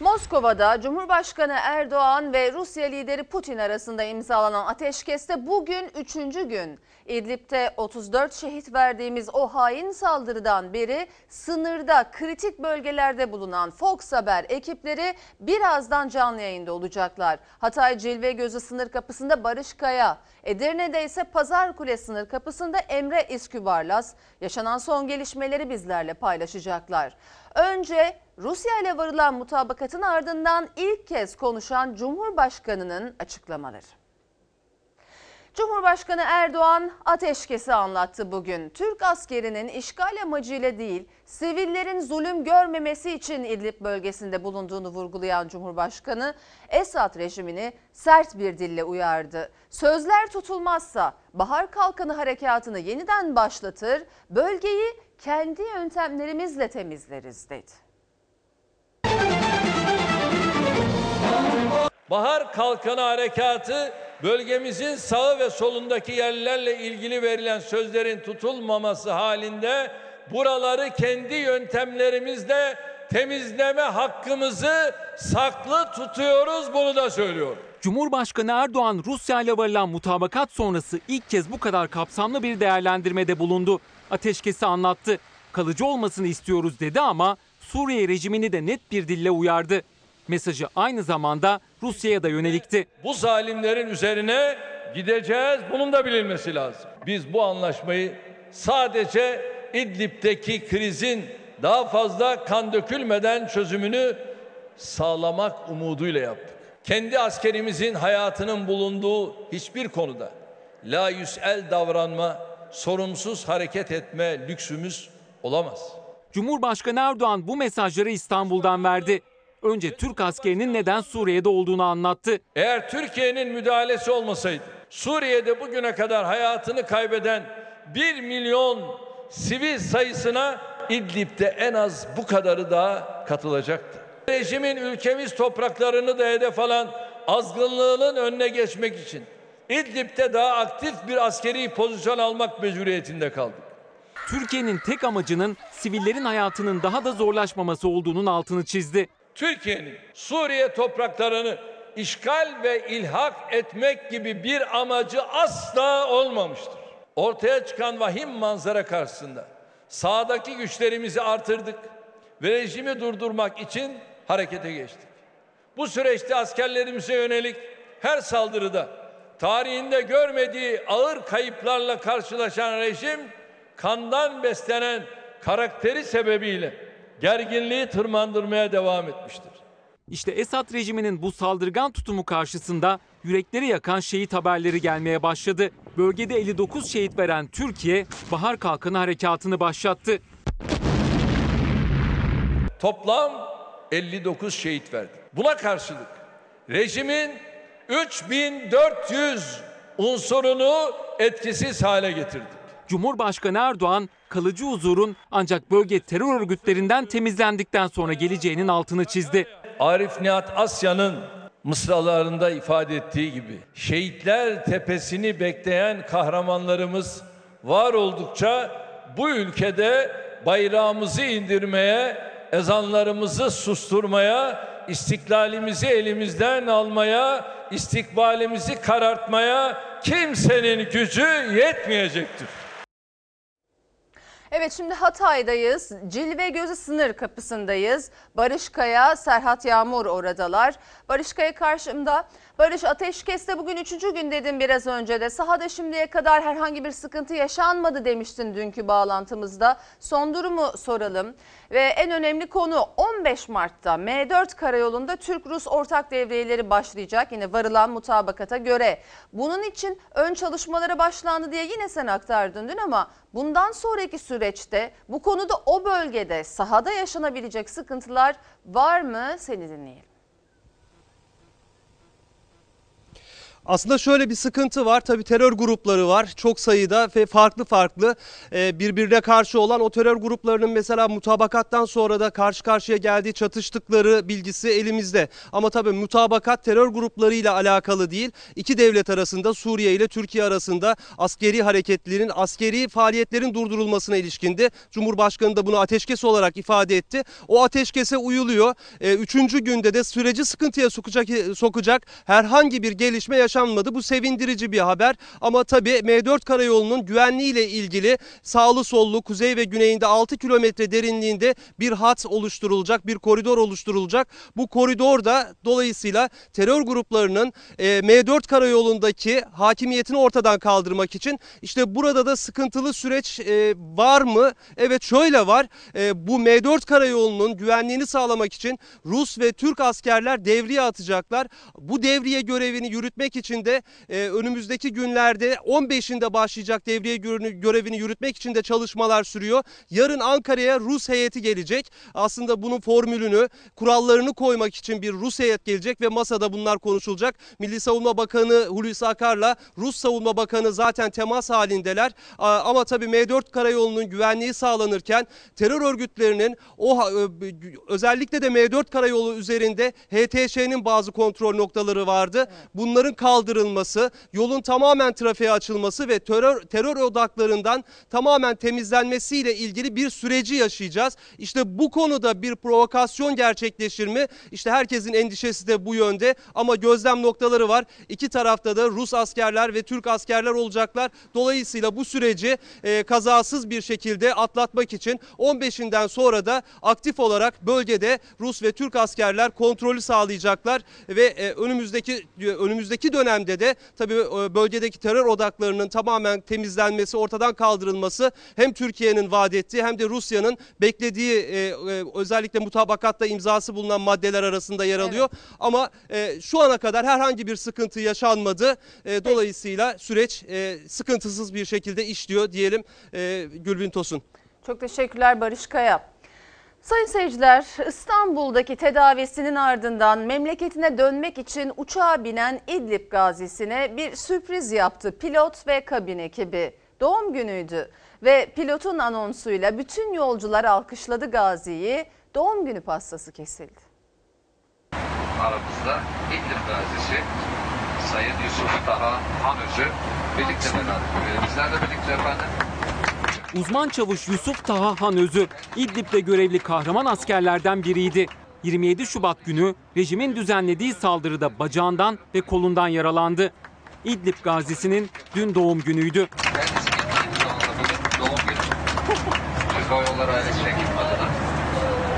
Moskova'da Cumhurbaşkanı Erdoğan ve Rusya lideri Putin arasında imzalanan ateşkeste bugün 3. gün. İdlib'de 34 şehit verdiğimiz o hain saldırıdan beri sınırda kritik bölgelerde bulunan Fox Haber ekipleri birazdan canlı yayında olacaklar. Hatay Cilve Gözü sınır kapısında Barış Kaya, Edirne'de ise Pazar Kule sınır kapısında Emre İskübarlas yaşanan son gelişmeleri bizlerle paylaşacaklar. Önce Rusya ile varılan mutabakatın ardından ilk kez konuşan Cumhurbaşkanı'nın açıklamaları. Cumhurbaşkanı Erdoğan ateşkesi anlattı bugün. Türk askerinin işgal amacıyla değil, sivillerin zulüm görmemesi için İdlib bölgesinde bulunduğunu vurgulayan Cumhurbaşkanı, Esad rejimini sert bir dille uyardı. Sözler tutulmazsa Bahar Kalkanı harekatını yeniden başlatır, bölgeyi kendi yöntemlerimizle temizleriz dedi. Bahar Kalkanı Harekatı bölgemizin sağı ve solundaki yerlerle ilgili verilen sözlerin tutulmaması halinde buraları kendi yöntemlerimizle temizleme hakkımızı saklı tutuyoruz bunu da söylüyorum. Cumhurbaşkanı Erdoğan Rusya ile varılan mutabakat sonrası ilk kez bu kadar kapsamlı bir değerlendirmede bulundu. Ateşkesi anlattı. Kalıcı olmasını istiyoruz dedi ama Suriye rejimini de net bir dille uyardı. Mesajı aynı zamanda Rusya'ya da yönelikti. Bu zalimlerin üzerine gideceğiz. Bunun da bilinmesi lazım. Biz bu anlaşmayı sadece İdlib'deki krizin daha fazla kan dökülmeden çözümünü sağlamak umuduyla yaptık. Kendi askerimizin hayatının bulunduğu hiçbir konuda la yüsel davranma, sorumsuz hareket etme lüksümüz olamaz. Cumhurbaşkanı Erdoğan bu mesajları İstanbul'dan verdi. Önce Türk askerinin neden Suriye'de olduğunu anlattı. Eğer Türkiye'nin müdahalesi olmasaydı Suriye'de bugüne kadar hayatını kaybeden 1 milyon sivil sayısına İdlib'de en az bu kadarı daha katılacaktı. Rejimin ülkemiz topraklarını da hedef alan azgınlığının önüne geçmek için İdlib'de daha aktif bir askeri pozisyon almak mecburiyetinde kaldık. Türkiye'nin tek amacının sivillerin hayatının daha da zorlaşmaması olduğunun altını çizdi. Türkiye'nin Suriye topraklarını işgal ve ilhak etmek gibi bir amacı asla olmamıştır. Ortaya çıkan vahim manzara karşısında sağdaki güçlerimizi artırdık ve rejimi durdurmak için harekete geçtik. Bu süreçte askerlerimize yönelik her saldırıda tarihinde görmediği ağır kayıplarla karşılaşan rejim kandan beslenen karakteri sebebiyle gerginliği tırmandırmaya devam etmiştir. İşte Esad rejiminin bu saldırgan tutumu karşısında yürekleri yakan şehit haberleri gelmeye başladı. Bölgede 59 şehit veren Türkiye Bahar Kalkanı harekatını başlattı. Toplam 59 şehit verdik. Buna karşılık rejimin 3400 unsurunu etkisiz hale getirdik. Cumhurbaşkanı Erdoğan kalıcı huzurun ancak bölge terör örgütlerinden temizlendikten sonra geleceğinin altını çizdi. Arif Nihat Asya'nın mısralarında ifade ettiği gibi şehitler tepesini bekleyen kahramanlarımız var oldukça bu ülkede bayrağımızı indirmeye, ezanlarımızı susturmaya, istiklalimizi elimizden almaya, istikbalimizi karartmaya kimsenin gücü yetmeyecektir. Evet şimdi Hatay'dayız. Cilve Gözü sınır kapısındayız. Barış Kaya, Serhat Yağmur oradalar. Barış Kaya karşımda. Barış ateşkeste bugün üçüncü gün dedim biraz önce de. Sahada şimdiye kadar herhangi bir sıkıntı yaşanmadı demiştin dünkü bağlantımızda. Son durumu soralım. Ve en önemli konu 15 Mart'ta M4 karayolunda Türk-Rus ortak devriyeleri başlayacak. Yine varılan mutabakata göre. Bunun için ön çalışmalara başlandı diye yine sen aktardın dün ama bundan sonraki süreçte bu konuda o bölgede sahada yaşanabilecek sıkıntılar var mı? Seni dinleyelim. Aslında şöyle bir sıkıntı var. Tabii terör grupları var. Çok sayıda ve farklı farklı e, birbirine karşı olan o terör gruplarının mesela mutabakattan sonra da karşı karşıya geldiği çatıştıkları bilgisi elimizde. Ama tabii mutabakat terör gruplarıyla alakalı değil. İki devlet arasında Suriye ile Türkiye arasında askeri hareketlerin, askeri faaliyetlerin durdurulmasına ilişkindi. Cumhurbaşkanı da bunu ateşkes olarak ifade etti. O ateşkese uyuluyor. E, üçüncü günde de süreci sıkıntıya sokacak, sokacak herhangi bir gelişme yaşanmadı. Bu sevindirici bir haber. Ama tabii M4 karayolunun güvenliğiyle ilgili sağlı sollu kuzey ve güneyinde 6 kilometre derinliğinde bir hat oluşturulacak, bir koridor oluşturulacak. Bu koridor da dolayısıyla terör gruplarının e, M4 karayolundaki hakimiyetini ortadan kaldırmak için işte burada da sıkıntılı süreç e, var mı? Evet şöyle var. E, bu M4 karayolunun güvenliğini sağlamak için Rus ve Türk askerler devriye atacaklar. Bu devriye görevini yürütmek için de e, önümüzdeki günlerde 15'inde başlayacak devriye görevini- yürütmek için de çalışmalar sürüyor. Yarın Ankara'ya Rus heyeti gelecek. Aslında bunun formülünü, kurallarını koymak için bir Rus heyet gelecek ve masada bunlar konuşulacak. Milli Savunma Bakanı Hulusi Akar'la Rus Savunma Bakanı zaten temas halindeler. Ama tabii M4 karayolunun güvenliği sağlanırken terör örgütlerinin o özellikle de M4 karayolu üzerinde HTŞ'nin bazı kontrol noktaları vardı. Bunların kaldırılması, yolun tamamen trafiğe açılması ve terör terör odaklarından tamamen temizlenmesiyle ilgili bir süreci yaşayacağız. İşte bu konuda bir provokasyon gerçekleşir mi? İşte herkesin endişesi de bu yönde ama gözlem noktaları var. İki tarafta da Rus askerler ve Türk askerler olacaklar. Dolayısıyla bu süreci e, kazasız bir şekilde atlatmak için 15'inden sonra da aktif olarak bölgede Rus ve Türk askerler kontrolü sağlayacaklar ve e, önümüzdeki önümüzdeki dönemde de tabii e, bölgedeki terör odaklarının tamamen temizlenmesi, ortadan kaldırılması hem Türkiye'nin vaat ettiği hem de Rusya'nın beklediği e, e, özellikle mutabakatta imzası bulunan maddeler arasında yer alıyor. Ama e, şu ana kadar herhangi bir sıkıntı yaşanmadı. Dolayısıyla süreç sıkıntısız bir şekilde işliyor diyelim Gülbin Tosun. Çok teşekkürler Barış Kaya. Sayın seyirciler, İstanbul'daki tedavisinin ardından memleketine dönmek için uçağa binen İdlib gazisine bir sürpriz yaptı pilot ve kabin ekibi. Doğum günüydü ve pilotun anonsuyla bütün yolcular alkışladı gaziyi. Doğum günü pastası kesildi. aramızda İdlib gazisi Sayın Yusuf Taha Hanözü birlikte beraber. Bizler de birlikte efendim. Uzman çavuş Yusuf Taha Hanözü İdlib'de görevli kahraman askerlerden biriydi. 27 Şubat günü rejimin düzenlediği saldırıda bacağından ve kolundan yaralandı. İdlib gazisinin dün doğum günüydü.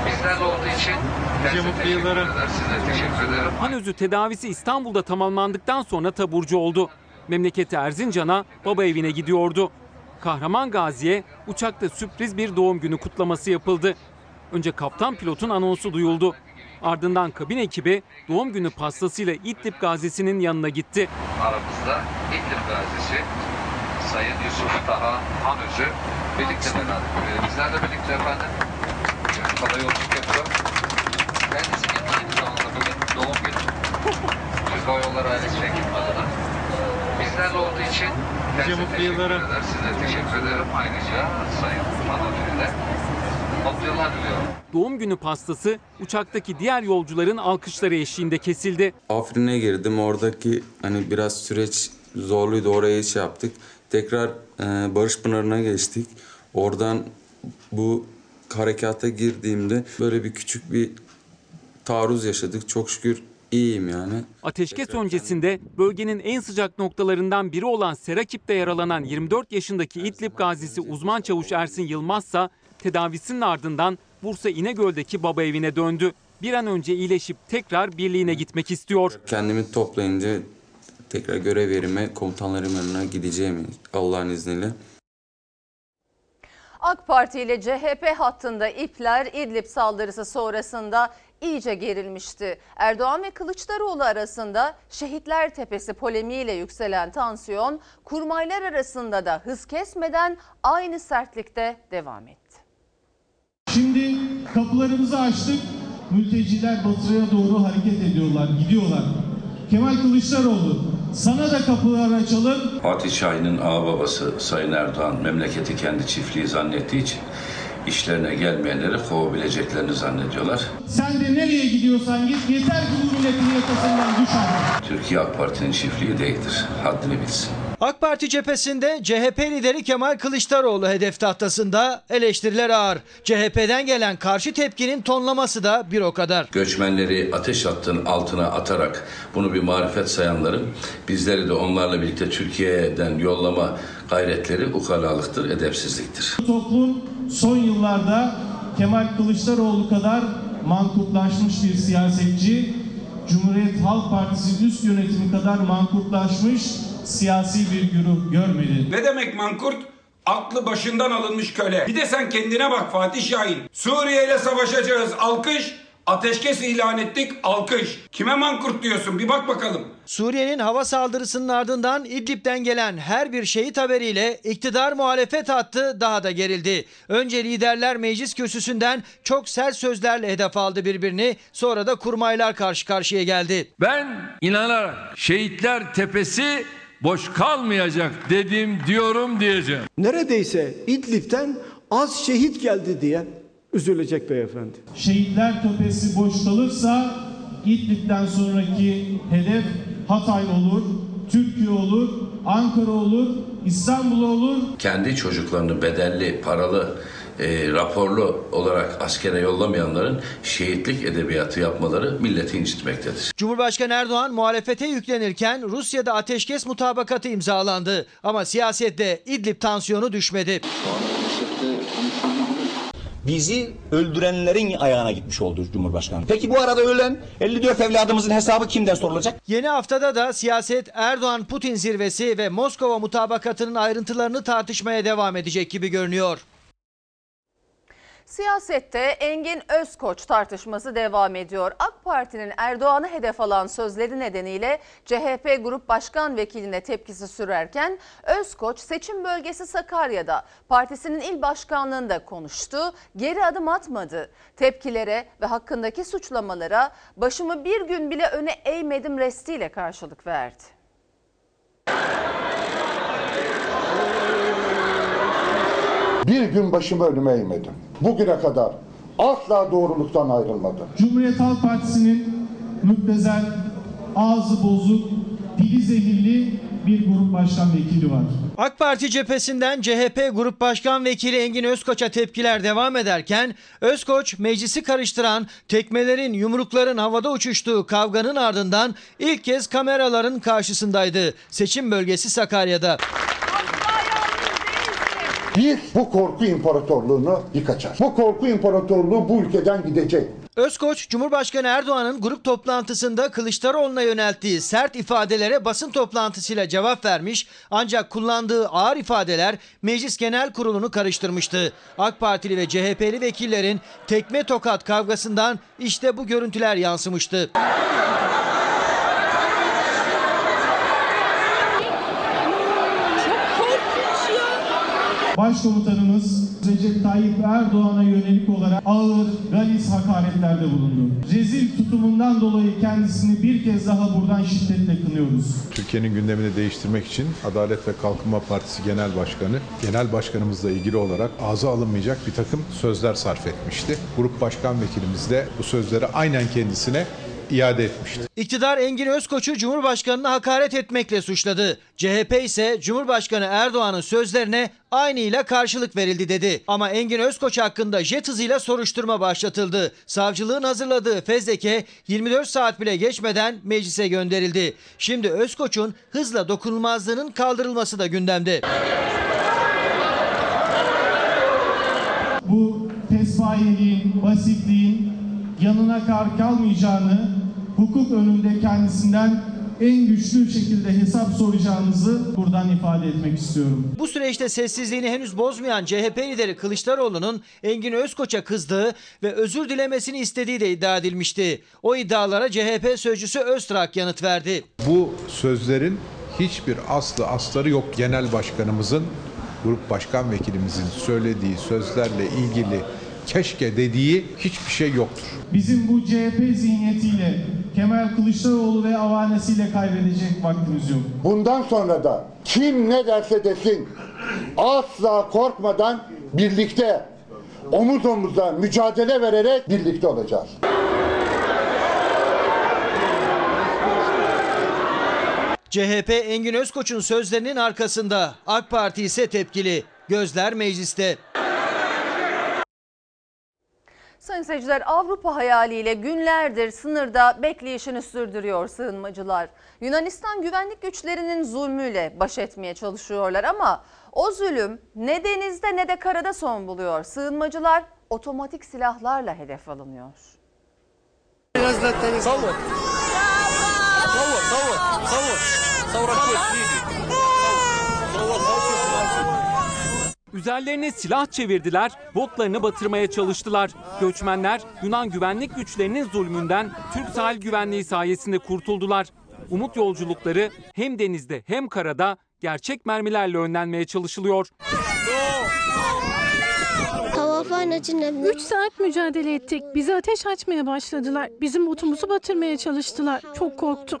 Bizlerle olduğu. Hanözü tedavisi İstanbul'da tamamlandıktan sonra taburcu oldu. Memleketi Erzincan'a baba evine gidiyordu. Kahraman Gazi'ye uçakta sürpriz bir doğum günü kutlaması yapıldı. Önce kaptan pilotun anonsu duyuldu. Ardından kabin ekibi doğum günü pastasıyla İdlib Gazisi'nin yanına gitti. Aramızda İdlib gazisi Sayın Yusuf Taha Hanözü birlikte beraber. Bizler de birlikte efendim. Yola yolculuk yapıyor. Kendisi gittiğimiz zaman da bugün doğum günü. Türk Hava Yolları ailesi ekip adına. Bizlerle olduğu için teşekkür eder. Size teşekkür ederim. Ayrıca Sayın de mutlu yıllar diliyorum. Doğum günü pastası uçaktaki diğer yolcuların alkışları eşliğinde kesildi. Afrin'e girdim. Oradaki hani biraz süreç zorluydu. Oraya şey yaptık. Tekrar e, Barış Pınarı'na geçtik. Oradan bu harekata girdiğimde böyle bir küçük bir taarruz yaşadık. Çok şükür iyiyim yani. Ateşkes öncesinde bölgenin en sıcak noktalarından biri olan Serakip'te yaralanan 24 yaşındaki İdlib gazisi uzman çavuş Ersin Yılmaz ise tedavisinin ardından Bursa İnegöl'deki baba evine döndü. Bir an önce iyileşip tekrar birliğine gitmek istiyor. Kendimi toplayınca tekrar görev yerime, komutanlarım yanına gideceğim Allah'ın izniyle. AK Parti ile CHP hattında ipler İdlib saldırısı sonrasında iyice gerilmişti. Erdoğan ve Kılıçdaroğlu arasında Şehitler Tepesi polemiğiyle yükselen tansiyon kurmaylar arasında da hız kesmeden aynı sertlikte devam etti. Şimdi kapılarımızı açtık. Mülteciler batıya doğru hareket ediyorlar, gidiyorlar. Kemal Kılıçdaroğlu Sana da kapılar açalım. Fatih Şahin'in ağababası Sayın Erdoğan memleketi kendi çiftliği zannettiği için işlerine gelmeyenleri kovabileceklerini zannediyorlar. Sen de nereye gidiyorsan git yeter ki bu milletin yakasından düş artık. Türkiye AK Parti'nin çiftliği değildir. Haddini bilsin. AK Parti cephesinde CHP lideri Kemal Kılıçdaroğlu hedef tahtasında eleştiriler ağır. CHP'den gelen karşı tepkinin tonlaması da bir o kadar. Göçmenleri ateş hattının altına atarak bunu bir marifet sayanların bizleri de onlarla birlikte Türkiye'den yollama gayretleri ukalalıktır, edepsizliktir. Bu toplum son yıllarda Kemal Kılıçdaroğlu kadar mankutlaşmış bir siyasetçi, Cumhuriyet Halk Partisi üst yönetimi kadar mankutlaşmış siyasi bir güruh görmedi. Ne demek mankurt? Aklı başından alınmış köle. Bir de sen kendine bak Fatih Şahin. Suriye ile savaşacağız. Alkış. Ateşkes ilan ettik. Alkış. Kime mankurt diyorsun? Bir bak bakalım. Suriye'nin hava saldırısının ardından İdlib'den gelen her bir şehit haberiyle iktidar muhalefet hattı daha da gerildi. Önce liderler meclis kürsüsünden çok sert sözlerle hedef aldı birbirini. Sonra da kurmaylar karşı karşıya geldi. Ben inanarak şehitler tepesi boş kalmayacak dedim diyorum diyeceğim. neredeyse İdlib'den az şehit geldi diye üzülecek beyefendi. Şehitler Tepesi boş kalırsa İdlib'den sonraki hedef Hatay olur, Türkiye olur, Ankara olur, İstanbul olur, Kendi çocuklarını bedelli, paralı, e, raporlu olarak askere yollamayanların şehitlik edebiyatı yapmaları milleti incitmektedir. Cumhurbaşkanı Erdoğan muhalefete yüklenirken Rusya'da ateşkes mutabakatı imzalandı. Ama siyasette İdlib tansiyonu düşmedi. bizi öldürenlerin ayağına gitmiş oldu Cumhurbaşkanı. Peki bu arada ölen 54 evladımızın hesabı kimden sorulacak? Yeni haftada da siyaset Erdoğan-Putin zirvesi ve Moskova mutabakatının ayrıntılarını tartışmaya devam edecek gibi görünüyor. Siyasette Engin Özkoç tartışması devam ediyor. AK Parti'nin Erdoğan'ı hedef alan sözleri nedeniyle CHP Grup Başkan Vekiline tepkisi sürerken Özkoç seçim bölgesi Sakarya'da partisinin il başkanlığında konuştu. Geri adım atmadı. Tepkilere ve hakkındaki suçlamalara başımı bir gün bile öne eğmedim restiyle karşılık verdi. Bir gün başımı önüme eğmedim. Bugüne kadar asla doğruluktan ayrılmadım. Cumhuriyet Halk Partisi'nin müptezel, ağzı bozuk, dili zehirli bir grup başkan vekili var. AK Parti cephesinden CHP Grup Başkan Vekili Engin Özkoç'a tepkiler devam ederken Özkoç meclisi karıştıran tekmelerin yumrukların havada uçuştuğu kavganın ardından ilk kez kameraların karşısındaydı. Seçim bölgesi Sakarya'da. Biz bu korku imparatorluğunu yıkacağız. Bu korku imparatorluğu bu ülkeden gidecek. Özkoç, Cumhurbaşkanı Erdoğan'ın grup toplantısında Kılıçdaroğlu'na yönelttiği sert ifadelere basın toplantısıyla cevap vermiş ancak kullandığı ağır ifadeler Meclis Genel Kurulu'nu karıştırmıştı. AK Partili ve CHP'li vekillerin tekme tokat kavgasından işte bu görüntüler yansımıştı. Başkomutanımız Recep Tayyip Erdoğan'a yönelik olarak ağır, galis hakaretlerde bulundu. Rezil tutumundan dolayı kendisini bir kez daha buradan şiddetle kınıyoruz. Türkiye'nin gündemini değiştirmek için Adalet ve Kalkınma Partisi Genel Başkanı, Genel Başkanımızla ilgili olarak ağza alınmayacak bir takım sözler sarf etmişti. Grup Başkan Vekilimiz de bu sözleri aynen kendisine iade etmişti. İktidar Engin Özkoç'u Cumhurbaşkanı'na hakaret etmekle suçladı. CHP ise Cumhurbaşkanı Erdoğan'ın sözlerine aynıyla karşılık verildi dedi. Ama Engin Özkoç hakkında jet hızıyla soruşturma başlatıldı. Savcılığın hazırladığı fezleke 24 saat bile geçmeden meclise gönderildi. Şimdi Özkoç'un hızla dokunulmazlığının kaldırılması da gündemde. Bu pespayeliğin, basitliğin yanına kar kalmayacağını, hukuk önünde kendisinden en güçlü şekilde hesap soracağınızı buradan ifade etmek istiyorum. Bu süreçte sessizliğini henüz bozmayan CHP lideri Kılıçdaroğlu'nun Engin Özkoç'a kızdığı ve özür dilemesini istediği de iddia edilmişti. O iddialara CHP sözcüsü Öztrak yanıt verdi. Bu sözlerin hiçbir aslı astarı yok. Genel Başkanımızın, Grup Başkan Vekilimizin söylediği sözlerle ilgili keşke dediği hiçbir şey yoktur. Bizim bu CHP zihniyetiyle Kemal Kılıçdaroğlu ve avanesiyle kaybedecek vaktimiz yok. Bundan sonra da kim ne derse desin asla korkmadan birlikte omuz omuza mücadele vererek birlikte olacağız. CHP Engin Özkoç'un sözlerinin arkasında. AK Parti ise tepkili. Gözler mecliste. Sayın seyirciler Avrupa hayaliyle günlerdir sınırda bekleyişini sürdürüyor sığınmacılar. Yunanistan güvenlik güçlerinin zulmüyle baş etmeye çalışıyorlar ama o zulüm ne denizde ne de karada son buluyor. Sığınmacılar otomatik silahlarla hedef alınıyor. Üzerlerine silah çevirdiler, botlarını batırmaya çalıştılar. Göçmenler Yunan güvenlik güçlerinin zulmünden Türk sahil güvenliği sayesinde kurtuldular. Umut yolculukları hem denizde hem karada gerçek mermilerle önlenmeye çalışılıyor. 3 saat mücadele ettik. Bize ateş açmaya başladılar. Bizim botumuzu batırmaya çalıştılar. Çok korktum.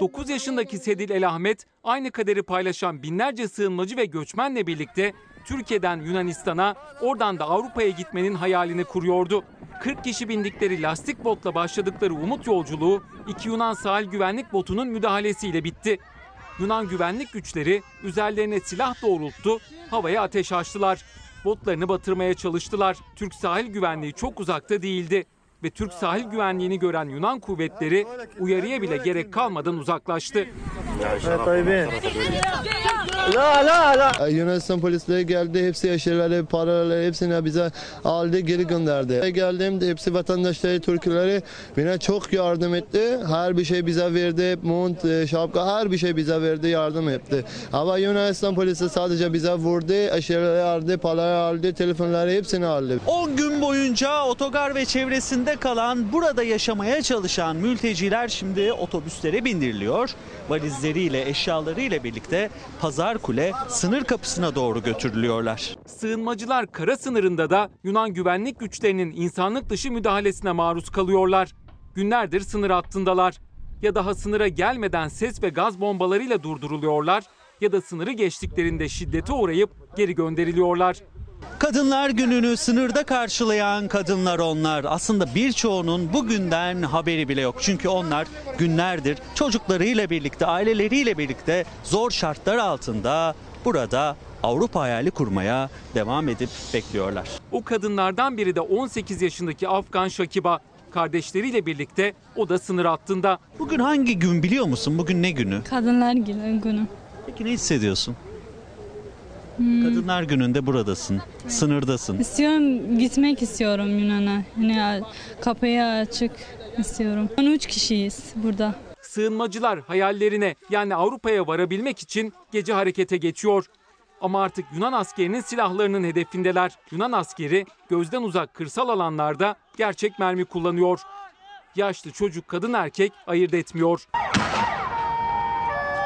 9 yaşındaki Sedil El Ahmet aynı kaderi paylaşan binlerce sığınmacı ve göçmenle birlikte Türkiye'den Yunanistan'a oradan da Avrupa'ya gitmenin hayalini kuruyordu. 40 kişi bindikleri lastik botla başladıkları umut yolculuğu iki Yunan sahil güvenlik botunun müdahalesiyle bitti. Yunan güvenlik güçleri üzerlerine silah doğrulttu, havaya ateş açtılar. Botlarını batırmaya çalıştılar. Türk sahil güvenliği çok uzakta değildi ve Türk sahil güvenliğini gören Yunan kuvvetleri uyarıya bile gerek kalmadan uzaklaştı. Yunanistan polisleri geldi. Hepsi eşyaları, paraları hepsini bize aldı geri gönderdi. Geldiğimde hepsi vatandaşları, Türkleri bana çok yardım etti. Her bir şey bize verdi. Mont, e, şapka her bir şey bize verdi, yardım etti. Ama Yunanistan polisi sadece bize vurdu. Eşyaları aldı, paraları aldı, telefonları hepsini aldı. 10 gün boyunca otogar ve çevresinde kalan, burada yaşamaya çalışan mülteciler şimdi otobüslere bindiriliyor. Valizleriyle, eşyalarıyla birlikte Pazar Kule sınır kapısına doğru götürülüyorlar. Sığınmacılar kara sınırında da Yunan güvenlik güçlerinin insanlık dışı müdahalesine maruz kalıyorlar. Günlerdir sınır hattındalar. Ya daha sınıra gelmeden ses ve gaz bombalarıyla durduruluyorlar ya da sınırı geçtiklerinde şiddete uğrayıp geri gönderiliyorlar. Kadınlar gününü sınırda karşılayan kadınlar onlar. Aslında birçoğunun bugünden haberi bile yok. Çünkü onlar günlerdir çocuklarıyla birlikte, aileleriyle birlikte zor şartlar altında burada Avrupa hayali kurmaya devam edip bekliyorlar. O kadınlardan biri de 18 yaşındaki Afgan Şakiba. Kardeşleriyle birlikte o da sınır hattında. Bugün hangi gün biliyor musun? Bugün ne günü? Kadınlar günü. günü. Peki ne hissediyorsun? Hmm. Kadınlar gününde buradasın, sınırdasın. İstiyorum gitmek istiyorum Yunan'a. Yani kapıyı açık istiyorum. 13 kişiyiz burada. Sığınmacılar hayallerine yani Avrupa'ya varabilmek için gece harekete geçiyor. Ama artık Yunan askerinin silahlarının hedefindeler. Yunan askeri gözden uzak kırsal alanlarda gerçek mermi kullanıyor. Yaşlı çocuk, kadın, erkek ayırt etmiyor.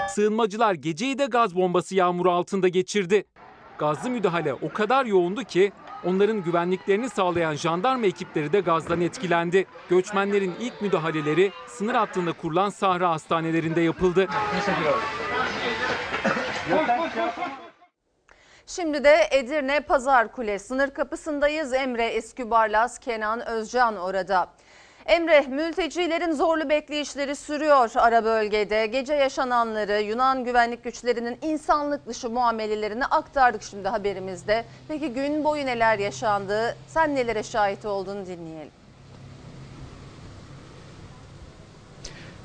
Sığınmacılar geceyi de gaz bombası yağmuru altında geçirdi. Gazlı müdahale o kadar yoğundu ki onların güvenliklerini sağlayan jandarma ekipleri de gazdan etkilendi. Göçmenlerin ilk müdahaleleri sınır hattında kurulan Sahra hastanelerinde yapıldı. Şimdi de Edirne Pazar Kule sınır kapısındayız. Emre Eskübarlas, Kenan Özcan orada. Emre, mültecilerin zorlu bekleyişleri sürüyor ara bölgede. Gece yaşananları Yunan güvenlik güçlerinin insanlık dışı muamelelerini aktardık şimdi haberimizde. Peki gün boyu neler yaşandı? Sen nelere şahit olduğunu dinleyelim.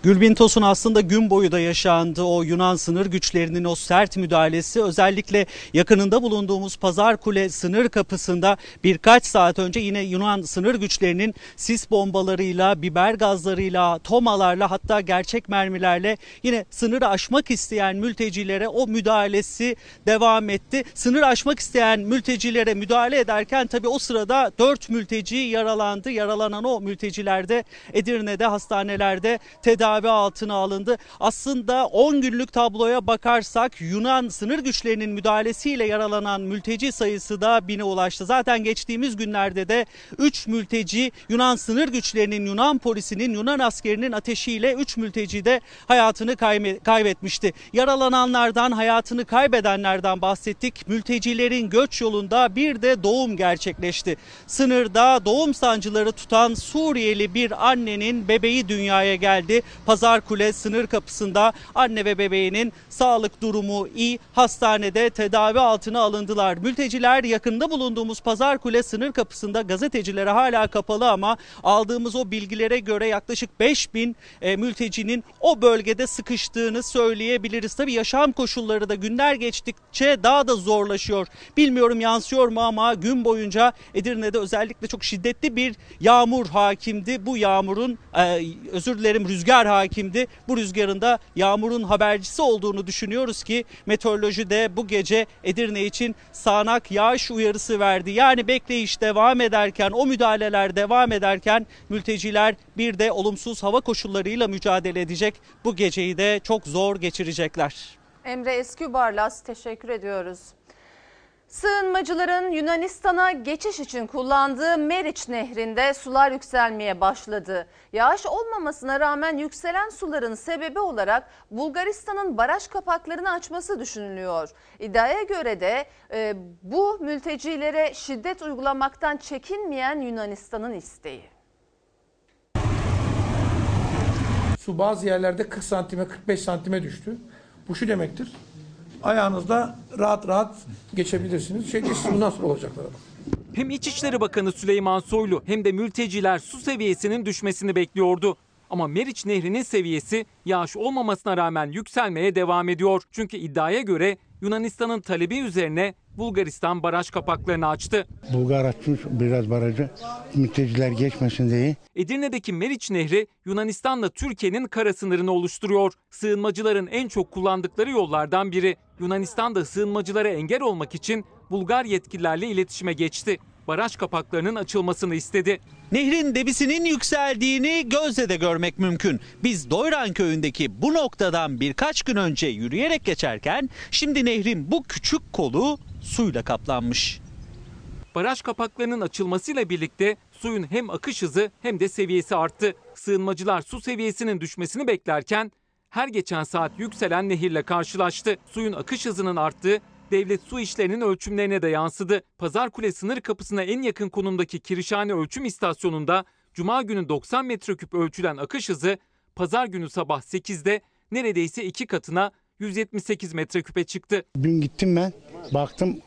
Gülbin Tosun aslında gün boyu da yaşandı o Yunan sınır güçlerinin o sert müdahalesi özellikle yakınında bulunduğumuz Pazar Kule sınır kapısında birkaç saat önce yine Yunan sınır güçlerinin sis bombalarıyla, biber gazlarıyla, tomalarla hatta gerçek mermilerle yine sınırı aşmak isteyen mültecilere o müdahalesi devam etti. Sınır aşmak isteyen mültecilere müdahale ederken tabii o sırada 4 mülteci yaralandı. Yaralanan o mülteciler de Edirne'de hastanelerde tedavi tedavi altına alındı. Aslında 10 günlük tabloya bakarsak Yunan sınır güçlerinin müdahalesiyle yaralanan mülteci sayısı da bine ulaştı. Zaten geçtiğimiz günlerde de 3 mülteci Yunan sınır güçlerinin, Yunan polisinin, Yunan askerinin ateşiyle 3 mülteci de hayatını kaybetmişti. Yaralananlardan, hayatını kaybedenlerden bahsettik. Mültecilerin göç yolunda bir de doğum gerçekleşti. Sınırda doğum sancıları tutan Suriyeli bir annenin bebeği dünyaya geldi. Pazarkule sınır kapısında anne ve bebeğinin sağlık durumu iyi. Hastanede tedavi altına alındılar. Mülteciler yakında bulunduğumuz Pazarkule sınır kapısında gazetecilere hala kapalı ama aldığımız o bilgilere göre yaklaşık 5000 e, mültecinin o bölgede sıkıştığını söyleyebiliriz. Tabii yaşam koşulları da günler geçtikçe daha da zorlaşıyor. Bilmiyorum yansıyor mu ama gün boyunca Edirne'de özellikle çok şiddetli bir yağmur hakimdi. Bu yağmurun e, özür dilerim rüzgar hakimdi. Bu rüzgarın da yağmurun habercisi olduğunu düşünüyoruz ki meteoroloji de bu gece Edirne için sağanak yağış uyarısı verdi. Yani bekleyiş devam ederken o müdahaleler devam ederken mülteciler bir de olumsuz hava koşullarıyla mücadele edecek. Bu geceyi de çok zor geçirecekler. Emre Eskübarlas teşekkür ediyoruz. Sığınmacıların Yunanistan'a geçiş için kullandığı Meriç Nehri'nde sular yükselmeye başladı. Yağış olmamasına rağmen yükselen suların sebebi olarak Bulgaristan'ın baraj kapaklarını açması düşünülüyor. İddiaya göre de e, bu mültecilere şiddet uygulamaktan çekinmeyen Yunanistan'ın isteği. Su bazı yerlerde 40 santime 45 santime düştü. Bu şu demektir. Ayağınızda rahat rahat geçebilirsiniz. Şey siz bundan sonra olacaklar ama. Hem İçişleri Bakanı Süleyman Soylu hem de mülteciler su seviyesinin düşmesini bekliyordu. Ama Meriç Nehri'nin seviyesi yağış olmamasına rağmen yükselmeye devam ediyor. Çünkü iddiaya göre Yunanistan'ın talebi üzerine Bulgaristan baraj kapaklarını açtı. Bulgar açmış biraz barajı mülteciler geçmesin diye. Edirne'deki Meriç Nehri Yunanistan'la Türkiye'nin kara sınırını oluşturuyor. Sığınmacıların en çok kullandıkları yollardan biri. Yunanistan da sığınmacılara engel olmak için Bulgar yetkililerle iletişime geçti. Baraj kapaklarının açılmasını istedi. Nehrin debisinin yükseldiğini gözle de görmek mümkün. Biz Doyran köyündeki bu noktadan birkaç gün önce yürüyerek geçerken şimdi nehrin bu küçük kolu suyla kaplanmış. Baraj kapaklarının açılmasıyla birlikte suyun hem akış hızı hem de seviyesi arttı. Sığınmacılar su seviyesinin düşmesini beklerken her geçen saat yükselen nehirle karşılaştı. Suyun akış hızının arttığı devlet su işlerinin ölçümlerine de yansıdı. Pazarkule sınır kapısına en yakın konumdaki Kirişhane Ölçüm İstasyonu'nda Cuma günü 90 metreküp ölçülen akış hızı pazar günü sabah 8'de neredeyse iki katına 178 metreküpe çıktı. Dün gittim ben baktım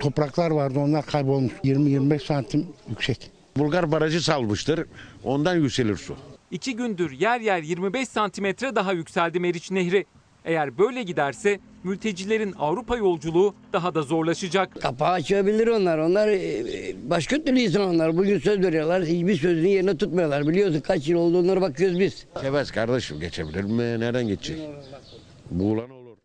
topraklar vardı onlar kaybolmuş 20-25 santim yüksek. Bulgar barajı salmıştır ondan yükselir su. İki gündür yer yer 25 santimetre daha yükseldi Meriç Nehri. Eğer böyle giderse mültecilerin Avrupa yolculuğu daha da zorlaşacak. Kapağı açabilir onlar. Onlar e, başka türlü insan onlar. Bugün söz veriyorlar. Hiçbir sözünü yerine tutmuyorlar. Biliyorsun kaç yıl oldu onlara bakıyoruz biz. Evet kardeşim geçebilir mi? Nereden geçecek? Buğulan olur.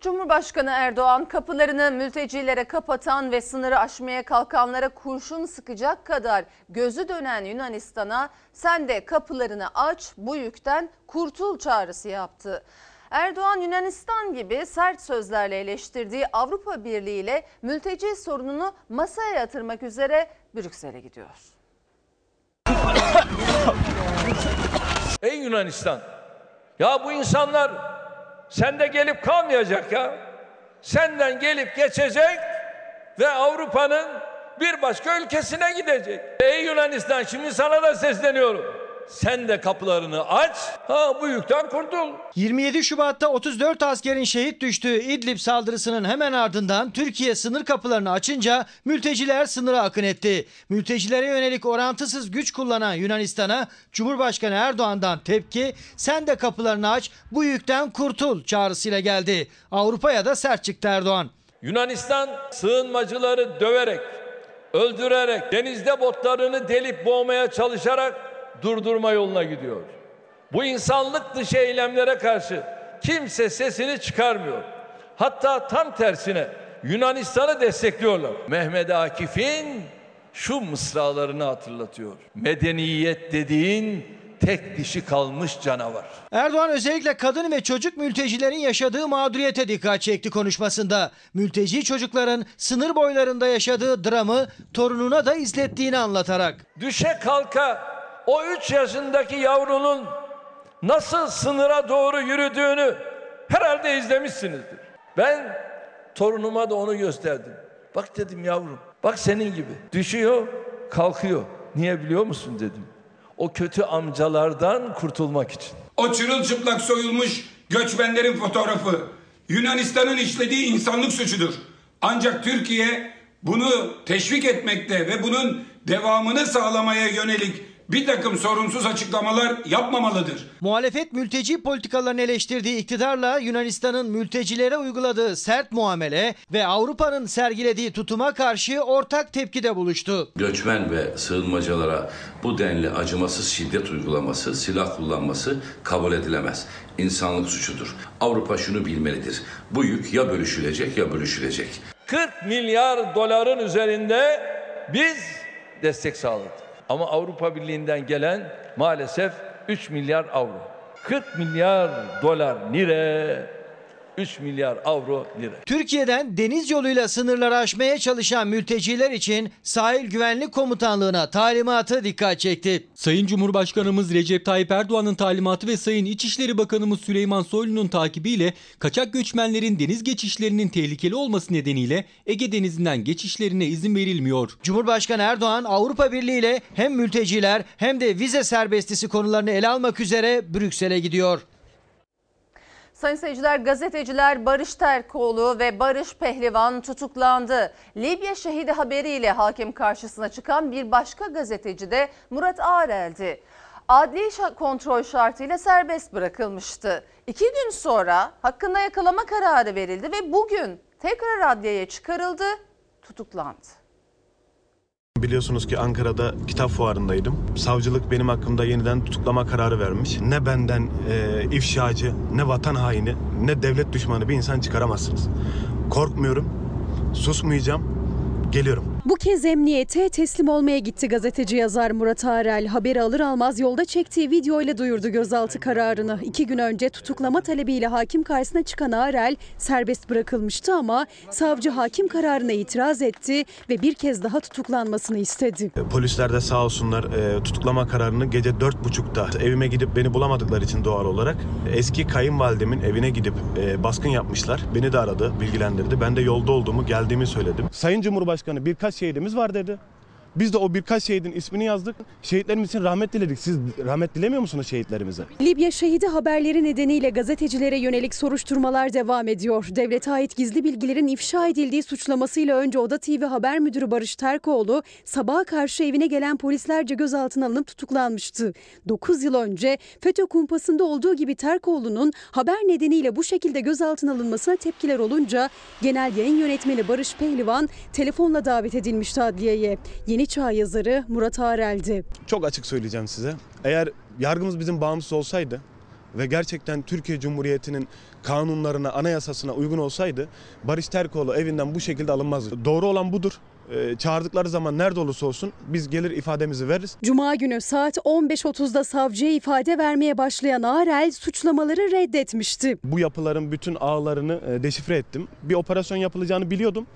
Cumhurbaşkanı Erdoğan kapılarını mültecilere kapatan ve sınırı aşmaya kalkanlara kurşun sıkacak kadar gözü dönen Yunanistan'a sen de kapılarını aç bu yükten kurtul çağrısı yaptı. Erdoğan Yunanistan gibi sert sözlerle eleştirdiği Avrupa Birliği ile mülteci sorununu masaya yatırmak üzere Brüksel'e gidiyor. Ey Yunanistan! Ya bu insanlar sende gelip kalmayacak ya. Senden gelip geçecek ve Avrupa'nın bir başka ülkesine gidecek. Ey Yunanistan şimdi sana da sesleniyorum sen de kapılarını aç. Ha bu yükten kurtul. 27 Şubat'ta 34 askerin şehit düştüğü İdlib saldırısının hemen ardından Türkiye sınır kapılarını açınca mülteciler sınıra akın etti. Mültecilere yönelik orantısız güç kullanan Yunanistan'a Cumhurbaşkanı Erdoğan'dan tepki sen de kapılarını aç bu yükten kurtul çağrısıyla geldi. Avrupa'ya da sert çıktı Erdoğan. Yunanistan sığınmacıları döverek, öldürerek, denizde botlarını delip boğmaya çalışarak durdurma yoluna gidiyor. Bu insanlık dışı eylemlere karşı kimse sesini çıkarmıyor. Hatta tam tersine Yunanistan'ı destekliyorlar. Mehmet Akif'in şu mısralarını hatırlatıyor. Medeniyet dediğin tek dişi kalmış canavar. Erdoğan özellikle kadın ve çocuk mültecilerin yaşadığı mağduriyete dikkat çekti konuşmasında. Mülteci çocukların sınır boylarında yaşadığı dramı torununa da izlettiğini anlatarak. Düşe kalka o 3 yaşındaki yavrunun nasıl sınıra doğru yürüdüğünü herhalde izlemişsinizdir. Ben torunuma da onu gösterdim. Bak dedim yavrum, bak senin gibi. Düşüyor, kalkıyor. Niye biliyor musun dedim. O kötü amcalardan kurtulmak için. O çırılçıplak soyulmuş göçmenlerin fotoğrafı Yunanistan'ın işlediği insanlık suçudur. Ancak Türkiye bunu teşvik etmekte ve bunun devamını sağlamaya yönelik bir takım sorumsuz açıklamalar yapmamalıdır. Muhalefet mülteci politikalarını eleştirdiği iktidarla Yunanistan'ın mültecilere uyguladığı sert muamele ve Avrupa'nın sergilediği tutuma karşı ortak tepkide buluştu. Göçmen ve sığınmacılara bu denli acımasız şiddet uygulaması, silah kullanması kabul edilemez. İnsanlık suçudur. Avrupa şunu bilmelidir. Bu yük ya bölüşülecek ya bölüşülecek. 40 milyar doların üzerinde biz destek sağladık. Ama Avrupa Birliği'nden gelen maalesef 3 milyar avro. 40 milyar dolar lira, 3 milyar avro lira. Türkiye'den deniz yoluyla sınırları aşmaya çalışan mülteciler için Sahil Güvenlik Komutanlığı'na talimatı dikkat çekti. Sayın Cumhurbaşkanımız Recep Tayyip Erdoğan'ın talimatı ve Sayın İçişleri Bakanımız Süleyman Soylu'nun takibiyle kaçak göçmenlerin deniz geçişlerinin tehlikeli olması nedeniyle Ege Denizi'nden geçişlerine izin verilmiyor. Cumhurbaşkanı Erdoğan Avrupa Birliği ile hem mülteciler hem de vize serbestisi konularını ele almak üzere Brüksel'e gidiyor. Sayın seyirciler gazeteciler Barış Terkoğlu ve Barış Pehlivan tutuklandı. Libya şehidi haberiyle hakim karşısına çıkan bir başka gazeteci de Murat Ağrel'di. Adli kontrol şartıyla serbest bırakılmıştı. İki gün sonra hakkında yakalama kararı verildi ve bugün tekrar adliyeye çıkarıldı, tutuklandı. Biliyorsunuz ki Ankara'da kitap fuarındaydım. Savcılık benim hakkımda yeniden tutuklama kararı vermiş. Ne benden e, ifşacı, ne vatan haini, ne devlet düşmanı bir insan çıkaramazsınız. Korkmuyorum, susmayacağım, geliyorum. Bu kez emniyete teslim olmaya gitti gazeteci yazar Murat Arel. Haberi alır almaz yolda çektiği video ile duyurdu gözaltı kararını. İki gün önce tutuklama talebiyle hakim karşısına çıkan Arel serbest bırakılmıştı ama savcı hakim kararına itiraz etti ve bir kez daha tutuklanmasını istedi. E, Polisler de sağ olsunlar e, tutuklama kararını gece dört buçukta evime gidip beni bulamadıkları için doğal olarak eski kayınvalidemin evine gidip e, baskın yapmışlar. Beni de aradı, bilgilendirdi. Ben de yolda olduğumu, geldiğimi söyledim. Sayın Cumhurbaşkanı birkaç şehidimiz var dedi. Biz de o birkaç şehidin ismini yazdık. Şehitlerimiz için rahmet diledik. Siz rahmet dilemiyor musunuz şehitlerimize? Libya şehidi haberleri nedeniyle gazetecilere yönelik soruşturmalar devam ediyor. Devlete ait gizli bilgilerin ifşa edildiği suçlamasıyla önce Oda TV haber müdürü Barış Terkoğlu sabaha karşı evine gelen polislerce gözaltına alınıp tutuklanmıştı. 9 yıl önce FETÖ kumpasında olduğu gibi Terkoğlu'nun haber nedeniyle bu şekilde gözaltına alınmasına tepkiler olunca genel yayın yönetmeni Barış Pehlivan telefonla davet edilmişti adliyeye. Yeni Çağ yazarı Murat Arel'di. Çok açık söyleyeceğim size. Eğer yargımız bizim bağımsız olsaydı ve gerçekten Türkiye Cumhuriyeti'nin kanunlarına, anayasasına uygun olsaydı Barış Terkoğlu evinden bu şekilde alınmazdı. Doğru olan budur. Ee, çağırdıkları zaman nerede olursa olsun biz gelir ifademizi veririz. Cuma günü saat 15.30'da savcıya ifade vermeye başlayan Arel suçlamaları reddetmişti. Bu yapıların bütün ağlarını e, deşifre ettim. Bir operasyon yapılacağını biliyordum.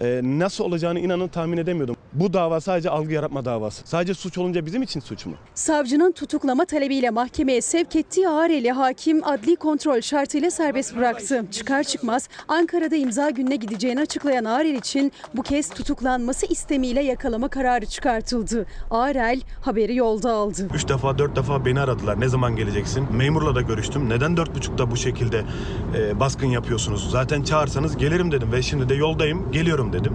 Ee, nasıl olacağını inanın tahmin edemiyordum. Bu dava sadece algı yaratma davası. Sadece suç olunca bizim için suç mu? Savcının tutuklama talebiyle mahkemeye sevk ettiği Arel'i hakim adli kontrol şartıyla serbest bıraktı. Çıkar çıkmaz Ankara'da imza gününe gideceğini açıklayan Arel için bu kez tutuklanması istemiyle yakalama kararı çıkartıldı. Arel haberi yolda aldı. Üç defa dört defa beni aradılar. Ne zaman geleceksin? Memurla da görüştüm. Neden dört buçukta bu şekilde e, baskın yapıyorsunuz? Zaten çağırsanız gelirim dedim ve şimdi de yoldayım. Geliyorum dedim.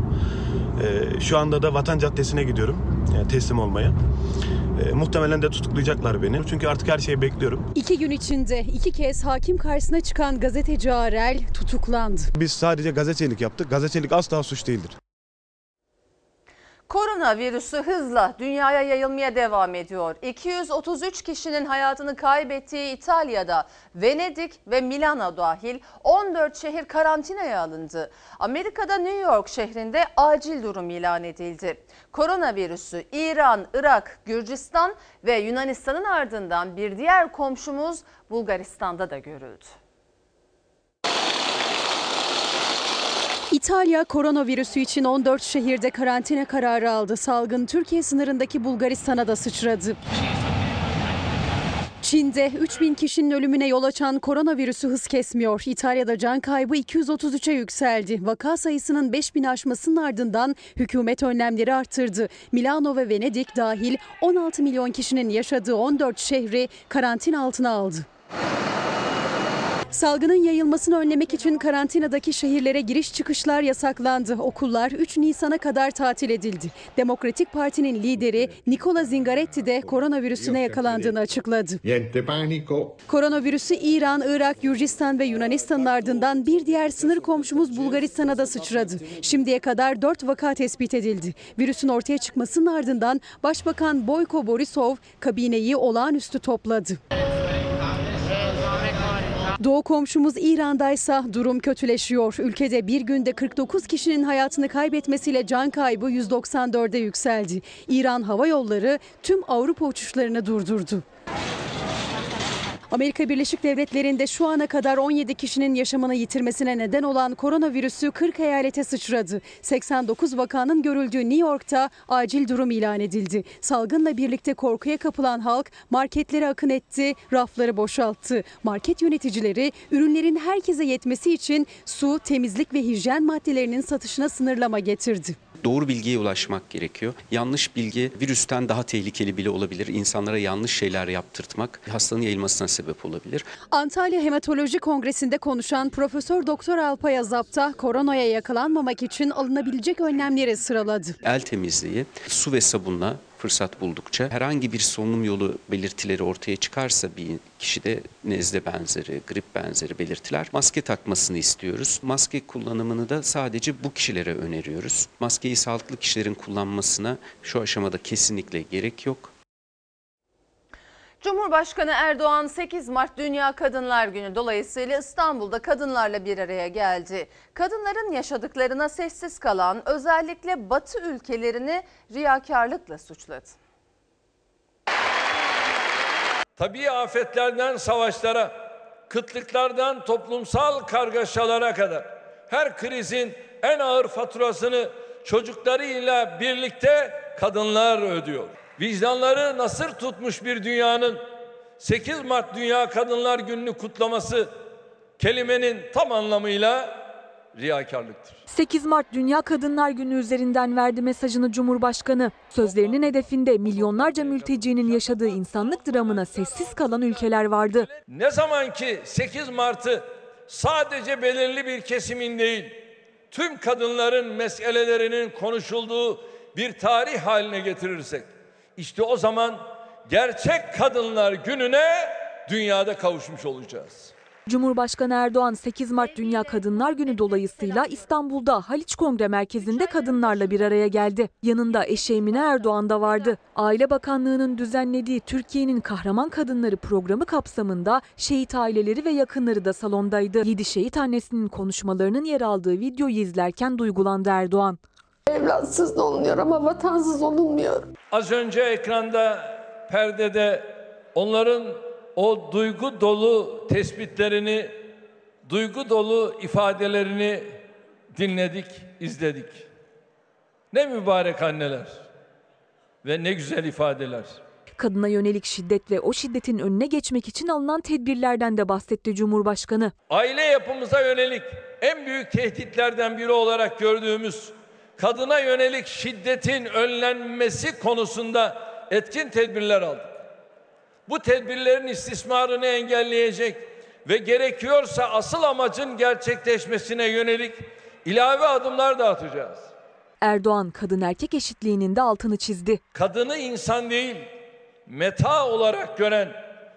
E, şu anda da Vatan Caddesi'ne gidiyorum. Yani teslim olmaya. E, muhtemelen de tutuklayacaklar beni. Çünkü artık her şeyi bekliyorum. İki gün içinde iki kez hakim karşısına çıkan gazeteci Arel tutuklandı. Biz sadece gazetecilik yaptık. Gazetecilik asla suç değildir. Koronavirüsü hızla dünyaya yayılmaya devam ediyor. 233 kişinin hayatını kaybettiği İtalya'da Venedik ve Milano dahil 14 şehir karantinaya alındı. Amerika'da New York şehrinde acil durum ilan edildi. Koronavirüsü İran, Irak, Gürcistan ve Yunanistan'ın ardından bir diğer komşumuz Bulgaristan'da da görüldü. İtalya koronavirüsü için 14 şehirde karantina kararı aldı. Salgın Türkiye sınırındaki Bulgaristan'a da sıçradı. Çin'de 3000 kişinin ölümüne yol açan koronavirüsü hız kesmiyor. İtalya'da can kaybı 233'e yükseldi. Vaka sayısının 5000 aşmasının ardından hükümet önlemleri arttırdı. Milano ve Venedik dahil 16 milyon kişinin yaşadığı 14 şehri karantina altına aldı. Salgının yayılmasını önlemek için karantinadaki şehirlere giriş çıkışlar yasaklandı. Okullar 3 Nisan'a kadar tatil edildi. Demokratik Parti'nin lideri Nicola Zingaretti de koronavirüsüne yakalandığını açıkladı. Koronavirüsü İran, Irak, Gürcistan ve Yunanistan'ın ardından bir diğer sınır komşumuz Bulgaristan'a da sıçradı. Şimdiye kadar 4 vaka tespit edildi. Virüsün ortaya çıkmasının ardından Başbakan Boyko Borisov kabineyi olağanüstü topladı. Doğu komşumuz İran'daysa durum kötüleşiyor. Ülkede bir günde 49 kişinin hayatını kaybetmesiyle can kaybı 194'e yükseldi. İran Hava Yolları tüm Avrupa uçuşlarını durdurdu. Amerika Birleşik Devletleri'nde şu ana kadar 17 kişinin yaşamını yitirmesine neden olan koronavirüsü 40 eyalete sıçradı. 89 vakanın görüldüğü New York'ta acil durum ilan edildi. Salgınla birlikte korkuya kapılan halk marketlere akın etti, rafları boşalttı. Market yöneticileri ürünlerin herkese yetmesi için su, temizlik ve hijyen maddelerinin satışına sınırlama getirdi. Doğru bilgiye ulaşmak gerekiyor. Yanlış bilgi virüsten daha tehlikeli bile olabilir. İnsanlara yanlış şeyler yaptırtmak hastanın yayılmasına sebep olabilir. Antalya Hematoloji Kongresi'nde konuşan Profesör Doktor Alpay Azap da koronaya yakalanmamak için alınabilecek önlemleri sıraladı. El temizliği, su ve sabunla fırsat buldukça herhangi bir solunum yolu belirtileri ortaya çıkarsa bir kişide nezle benzeri, grip benzeri belirtiler maske takmasını istiyoruz. Maske kullanımını da sadece bu kişilere öneriyoruz. Maskeyi sağlıklı kişilerin kullanmasına şu aşamada kesinlikle gerek yok. Cumhurbaşkanı Erdoğan 8 Mart Dünya Kadınlar Günü dolayısıyla İstanbul'da kadınlarla bir araya geldi. Kadınların yaşadıklarına sessiz kalan özellikle Batı ülkelerini riyakarlıkla suçladı. Tabii afetlerden savaşlara, kıtlıklardan toplumsal kargaşalara kadar her krizin en ağır faturasını çocuklarıyla birlikte kadınlar ödüyor. Vicdanları nasır tutmuş bir dünyanın 8 Mart Dünya Kadınlar Günü'nü kutlaması kelimenin tam anlamıyla riyakarlıktır. 8 Mart Dünya Kadınlar Günü üzerinden verdi mesajını Cumhurbaşkanı. Sözlerinin hedefinde milyonlarca mültecinin yaşadığı insanlık dramına sessiz kalan ülkeler vardı. Ne zaman ki 8 Mart'ı sadece belirli bir kesimin değil, tüm kadınların meselelerinin konuşulduğu bir tarih haline getirirsek, işte o zaman gerçek kadınlar gününe dünyada kavuşmuş olacağız. Cumhurbaşkanı Erdoğan 8 Mart Dünya Kadınlar Günü dolayısıyla İstanbul'da Haliç Kongre Merkezi'nde kadınlarla bir araya geldi. Yanında eşi Emine Erdoğan da vardı. Aile Bakanlığı'nın düzenlediği Türkiye'nin Kahraman Kadınları programı kapsamında şehit aileleri ve yakınları da salondaydı. 7 şehit annesinin konuşmalarının yer aldığı videoyu izlerken duygulandı Erdoğan. Evlatsız da olunuyor ama vatansız olunmuyor. Az önce ekranda perdede onların o duygu dolu tespitlerini, duygu dolu ifadelerini dinledik, izledik. Ne mübarek anneler ve ne güzel ifadeler. Kadına yönelik şiddet ve o şiddetin önüne geçmek için alınan tedbirlerden de bahsetti Cumhurbaşkanı. Aile yapımıza yönelik en büyük tehditlerden biri olarak gördüğümüz kadına yönelik şiddetin önlenmesi konusunda etkin tedbirler aldık. Bu tedbirlerin istismarını engelleyecek ve gerekiyorsa asıl amacın gerçekleşmesine yönelik ilave adımlar da atacağız. Erdoğan kadın erkek eşitliğinin de altını çizdi. Kadını insan değil, meta olarak gören,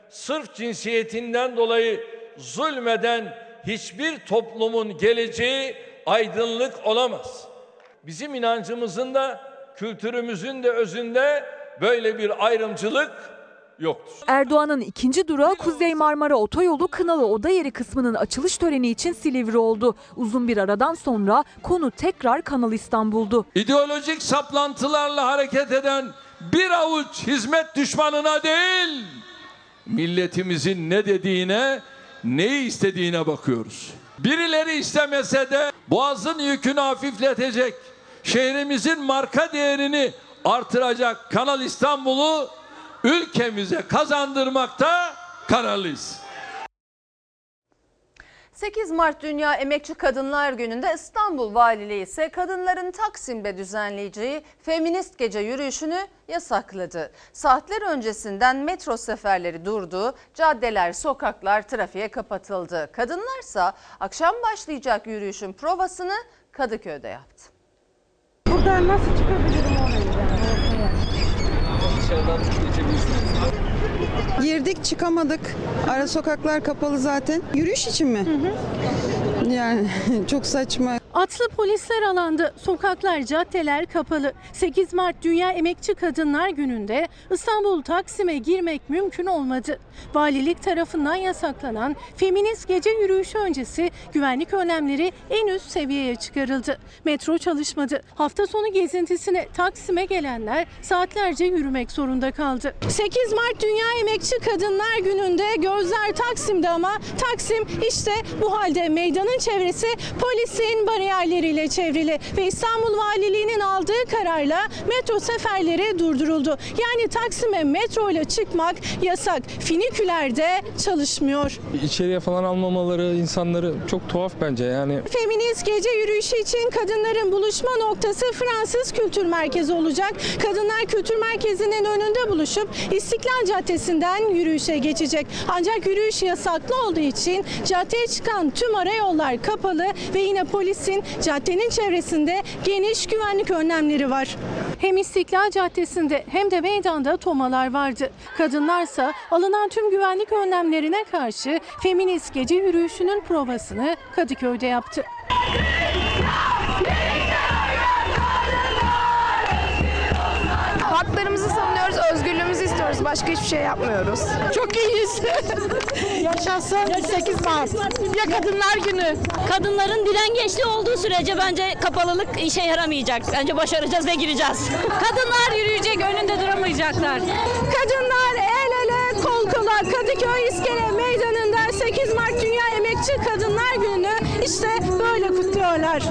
sırf cinsiyetinden dolayı zulmeden hiçbir toplumun geleceği aydınlık olamaz. Bizim inancımızın da kültürümüzün de özünde böyle bir ayrımcılık yoktur. Erdoğan'ın ikinci durağı Kuzey Marmara Otoyolu Kınalı Oda Yeri kısmının açılış töreni için Silivri oldu. Uzun bir aradan sonra konu tekrar Kanal İstanbul'du. İdeolojik saplantılarla hareket eden bir avuç hizmet düşmanına değil, milletimizin ne dediğine, neyi istediğine bakıyoruz. Birileri istemese de boğazın yükünü hafifletecek, şehrimizin marka değerini artıracak Kanal İstanbul'u ülkemize kazandırmakta kararlıyız. 8 Mart Dünya Emekçi Kadınlar Günü'nde İstanbul Valiliği ise kadınların Taksim'de düzenleyeceği feminist gece yürüyüşünü yasakladı. Saatler öncesinden metro seferleri durdu, caddeler, sokaklar trafiğe kapatıldı. Kadınlarsa akşam başlayacak yürüyüşün provasını Kadıköy'de yaptı. Buradan nasıl çıkabilirim oraya? Girdik çıkamadık. Ara sokaklar kapalı zaten. Yürüyüş için mi? Yani çok saçma. Atlı polisler alandı. Sokaklar, caddeler kapalı. 8 Mart Dünya Emekçi Kadınlar Günü'nde İstanbul Taksim'e girmek mümkün olmadı. Valilik tarafından yasaklanan feminist gece yürüyüşü öncesi güvenlik önlemleri en üst seviyeye çıkarıldı. Metro çalışmadı. Hafta sonu gezintisine Taksim'e gelenler saatlerce yürümek zorunda kaldı. 8 Mart Dünya Emekçi Kadınlar Günü'nde gözler Taksim'de ama Taksim işte bu halde meydanın çevresi polisin bariyerleriyle çevrili ve İstanbul Valiliği'nin aldığı kararla metro seferleri durduruldu. Yani Taksim'e metro ile çıkmak yasak. Finiküler de çalışmıyor. İçeriye falan almamaları insanları çok tuhaf bence yani. Feminist gece yürüyüşü için kadınların buluşma noktası Fransız Kültür Merkezi olacak. Kadınlar Kültür Merkezi'nin önünde buluşup İstiklal Caddesi'nden yürüyüşe geçecek. Ancak yürüyüş yasaklı olduğu için caddeye çıkan tüm ara yollar kapalı ve yine polisin caddenin çevresinde geniş güvenlik önlemleri var. Hem İstiklal Caddesi'nde hem de meydanda tomalar vardı. Kadınlarsa alınan tüm güvenlik önlemlerine karşı feminist gece yürüyüşünün provasını Kadıköy'de yaptı. Başka hiçbir şey yapmıyoruz. Çok iyiyiz. Yaşasın 8 Mart. Ya Kadınlar Günü. Kadınların direngeçli olduğu sürece bence kapalılık işe yaramayacak. Bence başaracağız ve gireceğiz. Kadınlar yürüyecek, önünde duramayacaklar. Kadınlar el ele kol kola Kadıköy İskele Meydanı'nda 8 Mart Dünya Emekçi Kadınlar Günü'nü işte böyle kutluyorlar.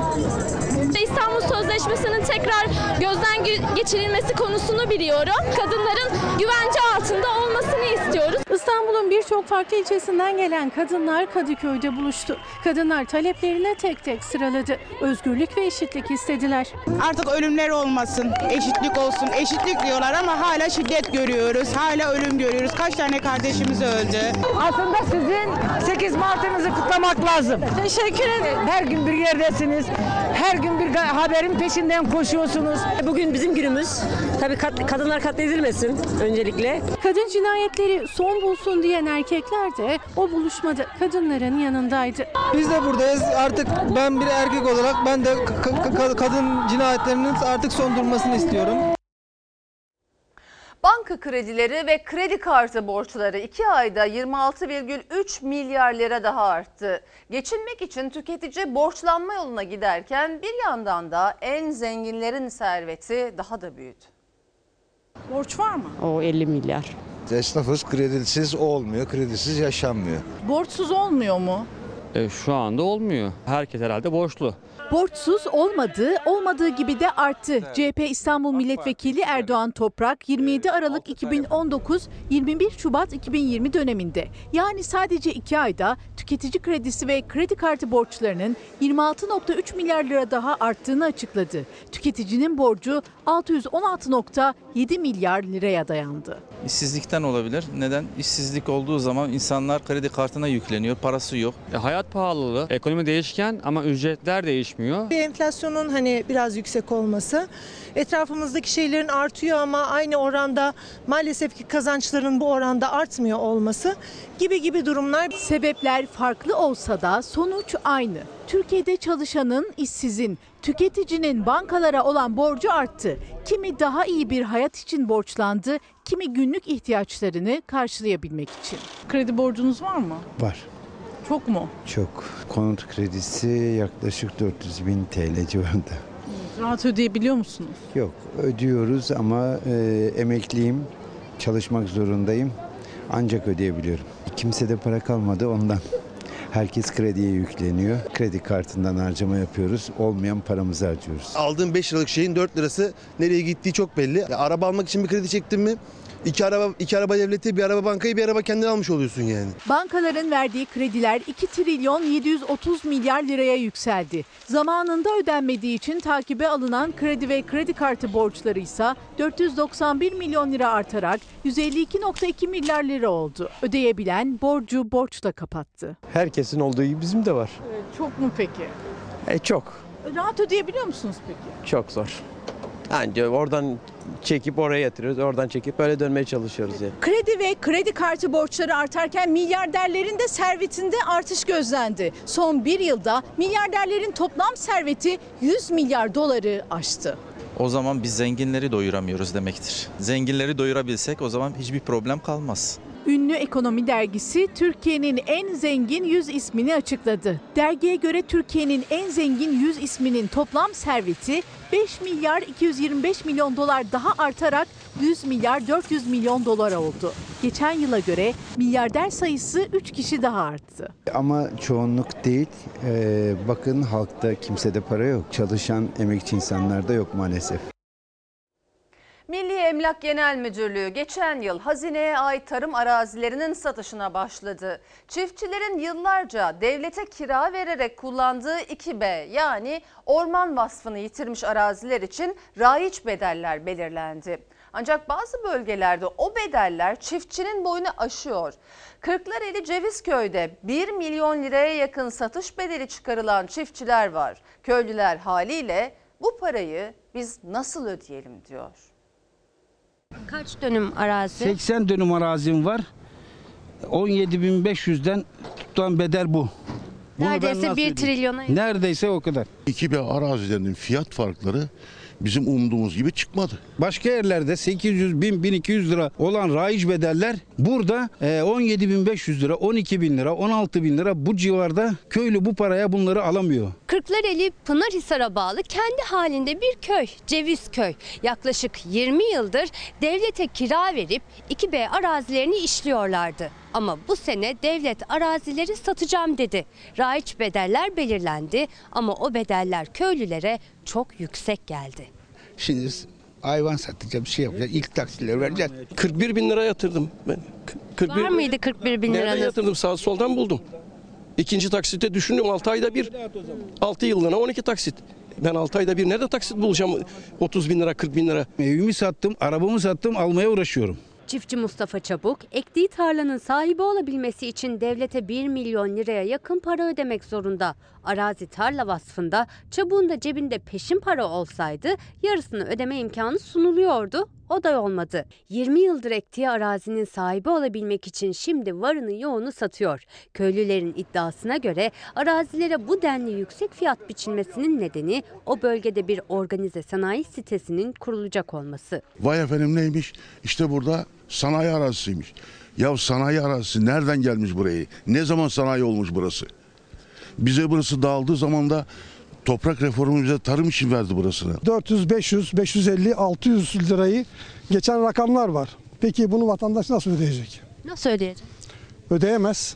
İstanbul Sözleşmesi'nin tekrar gözden ge- geçirilmesi konusunu biliyorum. Kadınların güvence altında olmasını istiyoruz. İstanbul'un birçok farklı ilçesinden gelen kadınlar Kadıköy'de buluştu. Kadınlar taleplerini tek tek sıraladı. Özgürlük ve eşitlik istediler. Artık ölümler olmasın, eşitlik olsun. Eşitlik diyorlar ama hala şiddet görüyoruz, hala ölüm görüyoruz. Kaç tane kardeşimiz öldü. Aslında sizin 8 Mart'ınızı kutlamak lazım. Teşekkür ederim. Her gün bir yerdesiniz. Her gün bir haberin peşinden koşuyorsunuz. Bugün bizim günümüz. Tabii kat- kadınlar katledilmesin öncelikle. Kadın cinayetleri son bulsun diyen erkekler de o buluşmada kadınların yanındaydı. Biz de buradayız. Artık ben bir erkek olarak ben de ka- ka- kadın cinayetlerinin artık son durmasını istiyorum. Banka kredileri ve kredi kartı borçları 2 ayda 26,3 milyar lira daha arttı. Geçinmek için tüketici borçlanma yoluna giderken bir yandan da en zenginlerin serveti daha da büyüdü. Borç var mı? O 50 milyar. Esnafız kredisiz olmuyor, kredisiz yaşanmıyor. Borçsuz olmuyor mu? E, şu anda olmuyor. Herkes herhalde borçlu. Borçsuz olmadığı, olmadığı gibi de arttı. CHP İstanbul Milletvekili Erdoğan Toprak 27 Aralık 2019 21 Şubat 2020 döneminde yani sadece 2 ayda tüketici kredisi ve kredi kartı borçlarının 26.3 milyar lira daha arttığını açıkladı. Tüketicinin borcu 616.7 milyar liraya dayandı. İşsizlikten olabilir. Neden? İşsizlik olduğu zaman insanlar kredi kartına yükleniyor, parası yok. E, hayat hayat pahalılığı, ekonomi değişken ama ücretler değişmiyor. Bir enflasyonun hani biraz yüksek olması, etrafımızdaki şeylerin artıyor ama aynı oranda maalesef ki kazançların bu oranda artmıyor olması gibi gibi durumlar. Sebepler farklı olsa da sonuç aynı. Türkiye'de çalışanın, işsizin, tüketicinin bankalara olan borcu arttı. Kimi daha iyi bir hayat için borçlandı, kimi günlük ihtiyaçlarını karşılayabilmek için. Kredi borcunuz var mı? Var. Çok mu? Çok. Konut kredisi yaklaşık 400 bin TL civarında. Rahat ödeyebiliyor musunuz? Yok ödüyoruz ama e, emekliyim. Çalışmak zorundayım. Ancak ödeyebiliyorum. Kimsede para kalmadı ondan. Herkes krediye yükleniyor. Kredi kartından harcama yapıyoruz. Olmayan paramızı harcıyoruz. Aldığım 5 liralık şeyin 4 lirası nereye gittiği çok belli. Ya, araba almak için bir kredi çektin mi? İki araba, iki araba devleti, bir araba bankayı, bir araba kendin almış oluyorsun yani. Bankaların verdiği krediler 2 trilyon 730 milyar liraya yükseldi. Zamanında ödenmediği için takibe alınan kredi ve kredi kartı borçları ise 491 milyon lira artarak 152.2 milyar lira oldu. Ödeyebilen borcu borçla kapattı. Herkesin olduğu gibi bizim de var. Çok mu peki? E çok, Rahat ödeyebiliyor musunuz peki? çok zor. Anca oradan çekip oraya yatırıyoruz, oradan çekip böyle dönmeye çalışıyoruz yani. Kredi ve kredi kartı borçları artarken milyarderlerin de servetinde artış gözlendi. Son bir yılda milyarderlerin toplam serveti 100 milyar doları aştı. O zaman biz zenginleri doyuramıyoruz demektir. Zenginleri doyurabilsek o zaman hiçbir problem kalmaz. Ünlü ekonomi dergisi Türkiye'nin en zengin 100 ismini açıkladı. Dergiye göre Türkiye'nin en zengin 100 isminin toplam serveti 5 milyar 225 milyon dolar daha artarak 100 milyar 400 milyon dolar oldu. Geçen yıla göre milyarder sayısı 3 kişi daha arttı. Ama çoğunluk değil. E, bakın halkta kimsede para yok. Çalışan emekçi insanlarda yok maalesef. Milli Emlak Genel Müdürlüğü geçen yıl hazineye ait tarım arazilerinin satışına başladı. Çiftçilerin yıllarca devlete kira vererek kullandığı 2B yani orman vasfını yitirmiş araziler için raiç bedeller belirlendi. Ancak bazı bölgelerde o bedeller çiftçinin boyunu aşıyor. Kırklareli Cevizköy'de 1 milyon liraya yakın satış bedeli çıkarılan çiftçiler var. Köylüler haliyle bu parayı biz nasıl ödeyelim diyor. Kaç dönüm arazi? 80 dönüm arazim var. 17.500'den tutan bedel bu. Bunu ben Neredeyse nasıl 1 ödeyeyim? trilyona yakın. Neredeyse o kadar. İki bir arazilerinin fiyat farkları bizim umduğumuz gibi çıkmadı. Başka yerlerde 800 bin 1200 lira olan raiç bedeller burada e, 17.500 lira 12 bin lira 16 bin lira bu civarda köylü bu paraya bunları alamıyor. Kırklareli Pınarhisar'a bağlı kendi halinde bir köy, Cevizköy. Yaklaşık 20 yıldır devlete kira verip 2B arazilerini işliyorlardı. Ama bu sene devlet arazileri satacağım dedi. Raiç bedeller belirlendi ama o bedeller köylülere çok yüksek geldi. Şimdi hayvan satacağım, bir şey yapacağım. İlk taksileri vereceğiz. 41 bin lira yatırdım ben. 41 Var mıydı 41 bin Nereden liranız? yatırdım? Sağ soldan buldum. İkinci taksitte düşünüyorum 6 ayda bir. 6 yıllığına 12 taksit. Ben 6 ayda bir nerede taksit bulacağım 30 bin lira 40 bin lira. Evimi sattım, arabamı sattım, almaya uğraşıyorum. Çiftçi Mustafa Çabuk, ektiği tarlanın sahibi olabilmesi için devlete 1 milyon liraya yakın para ödemek zorunda. Arazi tarla vasfında Çabuk'un da cebinde peşin para olsaydı yarısını ödeme imkanı sunuluyordu. O da olmadı. 20 yıldır ektiği arazinin sahibi olabilmek için şimdi varını yoğunu satıyor. Köylülerin iddiasına göre arazilere bu denli yüksek fiyat biçilmesinin nedeni o bölgede bir organize sanayi sitesinin kurulacak olması. Vay efendim neymiş? İşte burada sanayi arazisiymiş. Ya sanayi arazisi nereden gelmiş burayı? Ne zaman sanayi olmuş burası? Bize burası dağıldığı zaman da toprak reformu bize tarım için verdi burasını. 400, 500, 550, 600 lirayı geçen rakamlar var. Peki bunu vatandaş nasıl ödeyecek? Nasıl ödeyecek? Ödeyemez.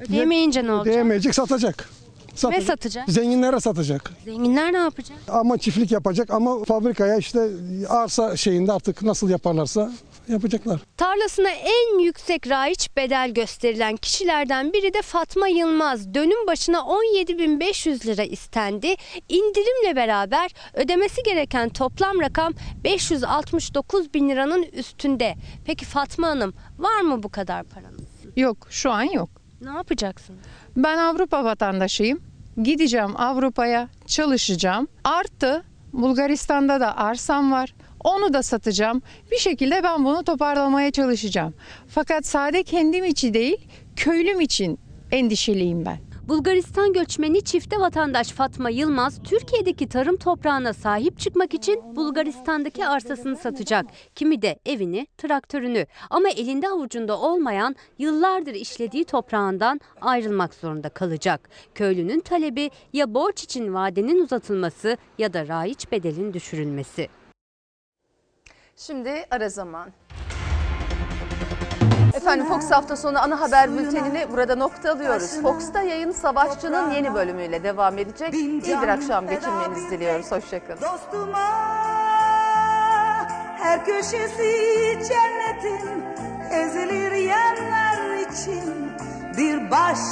Ödeyemeyince ne olacak? Ödeyemeyecek satacak. Kime satacak? Zenginlere satacak. Zenginler ne yapacak? Ama çiftlik yapacak ama fabrikaya işte arsa şeyinde artık nasıl yaparlarsa yapacaklar. Tarlasına en yüksek raiç bedel gösterilen kişilerden biri de Fatma Yılmaz. Dönüm başına 17.500 lira istendi. İndirimle beraber ödemesi gereken toplam rakam 569 bin liranın üstünde. Peki Fatma Hanım var mı bu kadar paranız? Yok şu an yok. Ne yapacaksınız? Ben Avrupa vatandaşıyım. Gideceğim Avrupa'ya, çalışacağım. Artı Bulgaristan'da da arsam var. Onu da satacağım. Bir şekilde ben bunu toparlamaya çalışacağım. Fakat sade kendim için değil, köylüm için endişeliyim ben. Bulgaristan göçmeni çifte vatandaş Fatma Yılmaz, Türkiye'deki tarım toprağına sahip çıkmak için Bulgaristan'daki arsasını satacak. Kimi de evini, traktörünü. Ama elinde avucunda olmayan yıllardır işlediği toprağından ayrılmak zorunda kalacak. Köylünün talebi ya borç için vadenin uzatılması ya da raiç bedelin düşürülmesi. Şimdi ara zaman. Efendim Fox hafta sonu ana haber bültenini burada noktalıyoruz. Fox'ta yayın Savaşçı'nın yeni bölümüyle devam edecek. İyi bir akşam geçirmenizi diliyoruz. Hoşçakalın. Dostuma her köşesi cennetin ezilir yerler için bir baş